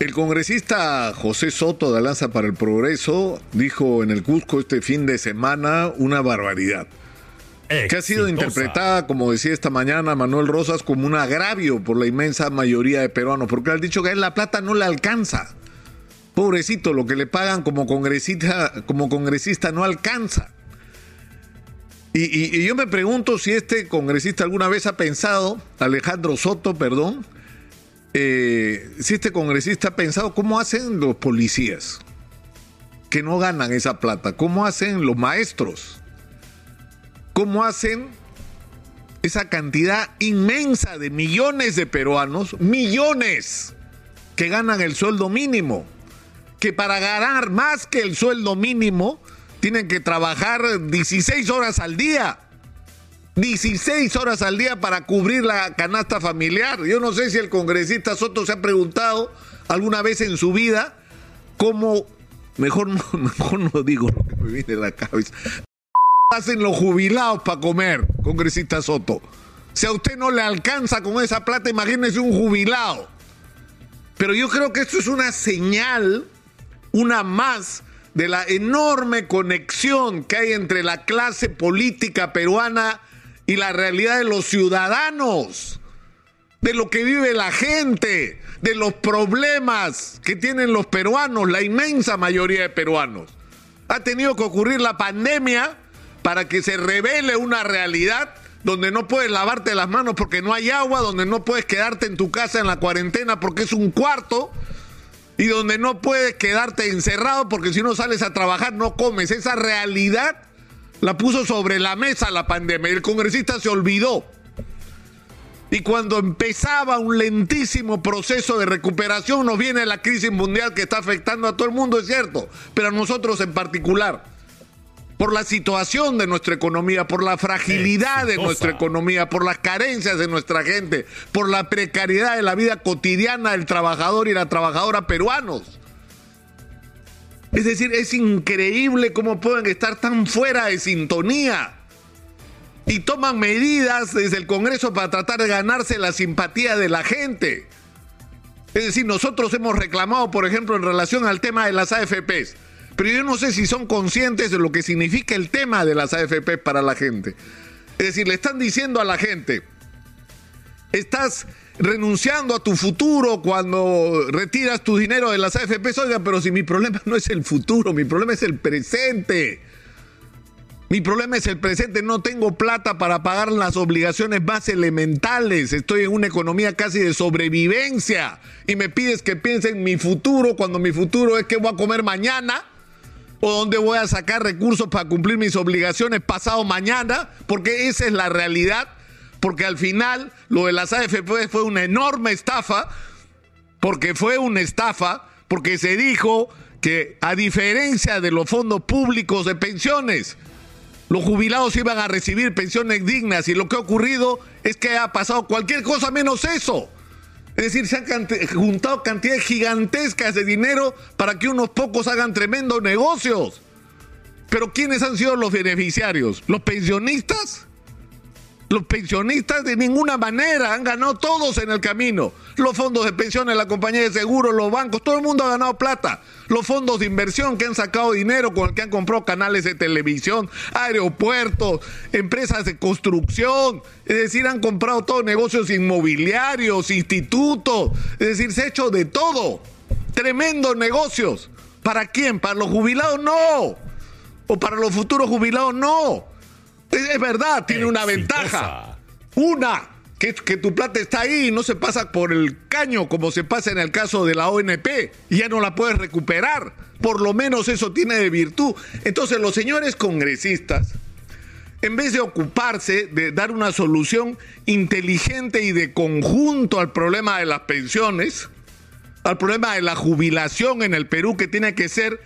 El congresista José Soto de Alianza para el Progreso dijo en el Cusco este fin de semana una barbaridad. Que ha sido interpretada, como decía esta mañana Manuel Rosas, como un agravio por la inmensa mayoría de peruanos, porque han dicho que a él la plata no le alcanza. Pobrecito, lo que le pagan como congresista, como congresista no alcanza. Y, y, yo me pregunto si este congresista alguna vez ha pensado, Alejandro Soto, perdón, eh, si este congresista ha pensado cómo hacen los policías que no ganan esa plata, cómo hacen los maestros, cómo hacen esa cantidad inmensa de millones de peruanos, millones que ganan el sueldo mínimo, que para ganar más que el sueldo mínimo tienen que trabajar 16 horas al día. 16 horas al día para cubrir la canasta familiar. Yo no sé si el congresista Soto se ha preguntado alguna vez en su vida cómo, mejor no, mejor no digo lo que me viene a la cabeza, hacen los jubilados para comer, congresista Soto. Si a usted no le alcanza con esa plata, imagínese un jubilado. Pero yo creo que esto es una señal, una más de la enorme conexión que hay entre la clase política peruana y la realidad de los ciudadanos, de lo que vive la gente, de los problemas que tienen los peruanos, la inmensa mayoría de peruanos. Ha tenido que ocurrir la pandemia para que se revele una realidad donde no puedes lavarte las manos porque no hay agua, donde no puedes quedarte en tu casa en la cuarentena porque es un cuarto, y donde no puedes quedarte encerrado porque si no sales a trabajar no comes. Esa realidad la puso sobre la mesa la pandemia y el congresista se olvidó. Y cuando empezaba un lentísimo proceso de recuperación nos viene la crisis mundial que está afectando a todo el mundo, es cierto, pero a nosotros en particular por la situación de nuestra economía, por la fragilidad de nuestra economía, por las carencias de nuestra gente, por la precariedad de la vida cotidiana del trabajador y la trabajadora peruanos. Es decir, es increíble cómo pueden estar tan fuera de sintonía y toman medidas desde el Congreso para tratar de ganarse la simpatía de la gente. Es decir, nosotros hemos reclamado, por ejemplo, en relación al tema de las AFPs pero yo no sé si son conscientes de lo que significa el tema de las AFP para la gente. Es decir, le están diciendo a la gente, estás renunciando a tu futuro cuando retiras tu dinero de las AFP. Oiga, pero si mi problema no es el futuro, mi problema es el presente. Mi problema es el presente, no tengo plata para pagar las obligaciones más elementales, estoy en una economía casi de sobrevivencia y me pides que piense en mi futuro cuando mi futuro es que voy a comer mañana o dónde voy a sacar recursos para cumplir mis obligaciones pasado mañana, porque esa es la realidad, porque al final lo de las AFP fue una enorme estafa, porque fue una estafa, porque se dijo que a diferencia de los fondos públicos de pensiones, los jubilados iban a recibir pensiones dignas y lo que ha ocurrido es que ha pasado cualquier cosa menos eso. Es decir, se han juntado cantidades gigantescas de dinero para que unos pocos hagan tremendos negocios. Pero ¿quiénes han sido los beneficiarios? ¿Los pensionistas? Los pensionistas de ninguna manera han ganado todos en el camino. Los fondos de pensiones, la compañía de seguros, los bancos, todo el mundo ha ganado plata. Los fondos de inversión que han sacado dinero con el que han comprado canales de televisión, aeropuertos, empresas de construcción. Es decir, han comprado todos negocios inmobiliarios, institutos. Es decir, se ha hecho de todo. Tremendos negocios. ¿Para quién? ¿Para los jubilados? No. ¿O para los futuros jubilados? No es, verdad, tiene una ventaja. Una, que, que, tu plata está ahí y no se pasa por el caño como se pasa en el caso de la ONP y ya no la puedes recuperar. Por lo menos eso tiene de virtud. Entonces los señores congresistas, en vez de ocuparse de dar una solución inteligente y de conjunto al problema de las pensiones, al problema de la jubilación en el Perú que tiene que ser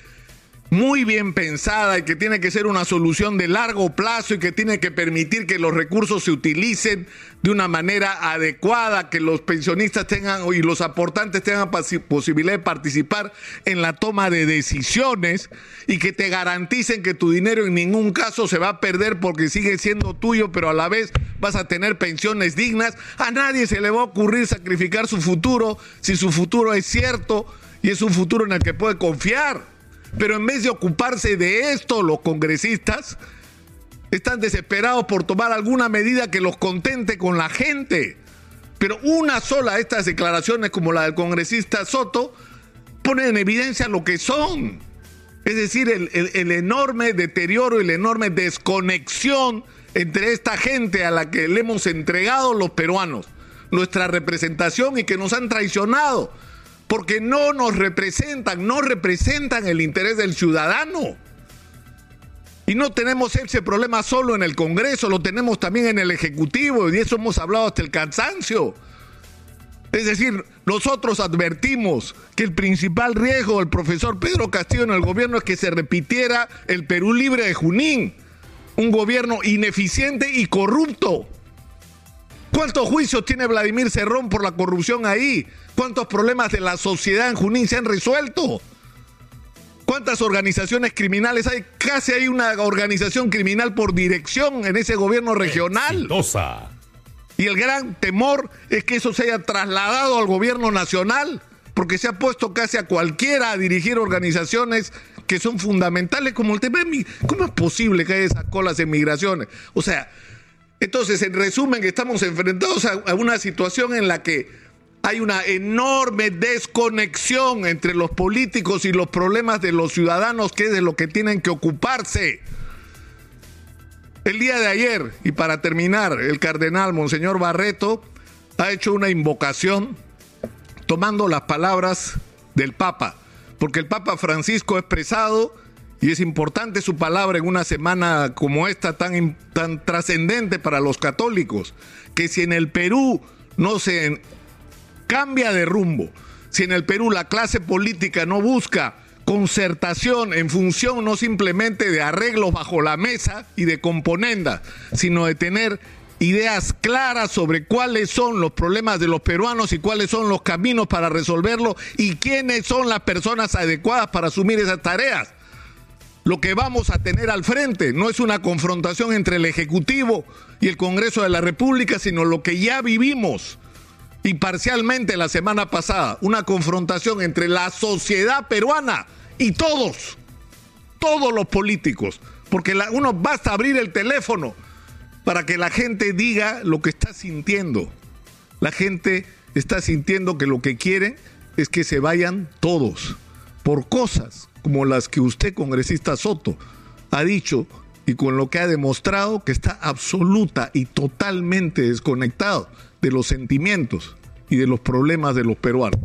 muy bien pensada y que tiene que ser una solución de largo plazo y que tiene que permitir que los recursos se utilicen de una manera adecuada, que los pensionistas tengan y los aportantes tengan posibilidad de participar en la toma de decisiones y que te garanticen que tu dinero en ningún caso se va a perder porque sigue siendo tuyo, pero a la vez vas a tener pensiones dignas. A nadie se le va a ocurrir sacrificar su futuro si su futuro es cierto y es un futuro en el que puede confiar. Pero en vez de ocuparse de esto, los congresistas están desesperados por tomar alguna medida que los contente con la gente. Pero una sola de estas declaraciones, como la del congresista Soto, pone en evidencia lo que son. Es decir, el, enorme deterioro y la enorme desconexión entre esta gente a la que le hemos entregado los peruanos nuestra representación y que nos han traicionado porque no nos representan, no representan el interés del ciudadano. Y no tenemos ese problema solo en el Congreso, lo tenemos también en el Ejecutivo, y de eso hemos hablado hasta el cansancio. Es decir, nosotros advertimos que el principal riesgo del profesor Pedro Castillo en el gobierno es que se repitiera el Perú libre de Junín, un gobierno ineficiente y corrupto. ¿Cuántos juicios tiene Vladimir Cerrón por la corrupción ahí? ¿Cuántos problemas de la sociedad en Junín se han resuelto? ¿Cuántas organizaciones criminales hay? Casi hay una organización criminal por dirección en ese gobierno regional. Y el gran temor es que eso se haya trasladado al gobierno nacional, porque se ha puesto casi a cualquiera a dirigir organizaciones que son fundamentales como el tema de... ¿Cómo es posible que haya esas colas de migraciones? O sea, entonces, en resumen, estamos enfrentados a, una situación en la que hay una enorme desconexión entre los políticos y los problemas de los ciudadanos, que es de lo que tienen que ocuparse. El día de ayer, y para terminar, el cardenal Monseñor Barreto ha hecho una invocación tomando las palabras del Papa, porque el Papa Francisco ha expresado y es importante su palabra en una semana como esta tan, tan trascendente para los católicos, que si en el Perú no se cambia de rumbo, si en el Perú la clase política no busca concertación en función no simplemente de arreglos bajo la mesa y de componendas, sino de tener ideas claras sobre cuáles son los problemas de los peruanos y cuáles son los caminos para resolverlo y quiénes son las personas adecuadas para asumir esas tareas lo que vamos a tener al frente. No es una confrontación entre el Ejecutivo y el Congreso de la República, sino lo que ya vivimos. Y parcialmente la semana pasada, una confrontación entre la sociedad peruana y todos, todos los políticos, porque uno basta abrir el teléfono para que la gente diga lo que está sintiendo. La gente está sintiendo que lo que quiere es que se vayan todos por cosas como las que usted, congresista Soto, ha dicho y con lo que ha demostrado que está absoluta y totalmente desconectado de los sentimientos y de los problemas de los peruanos.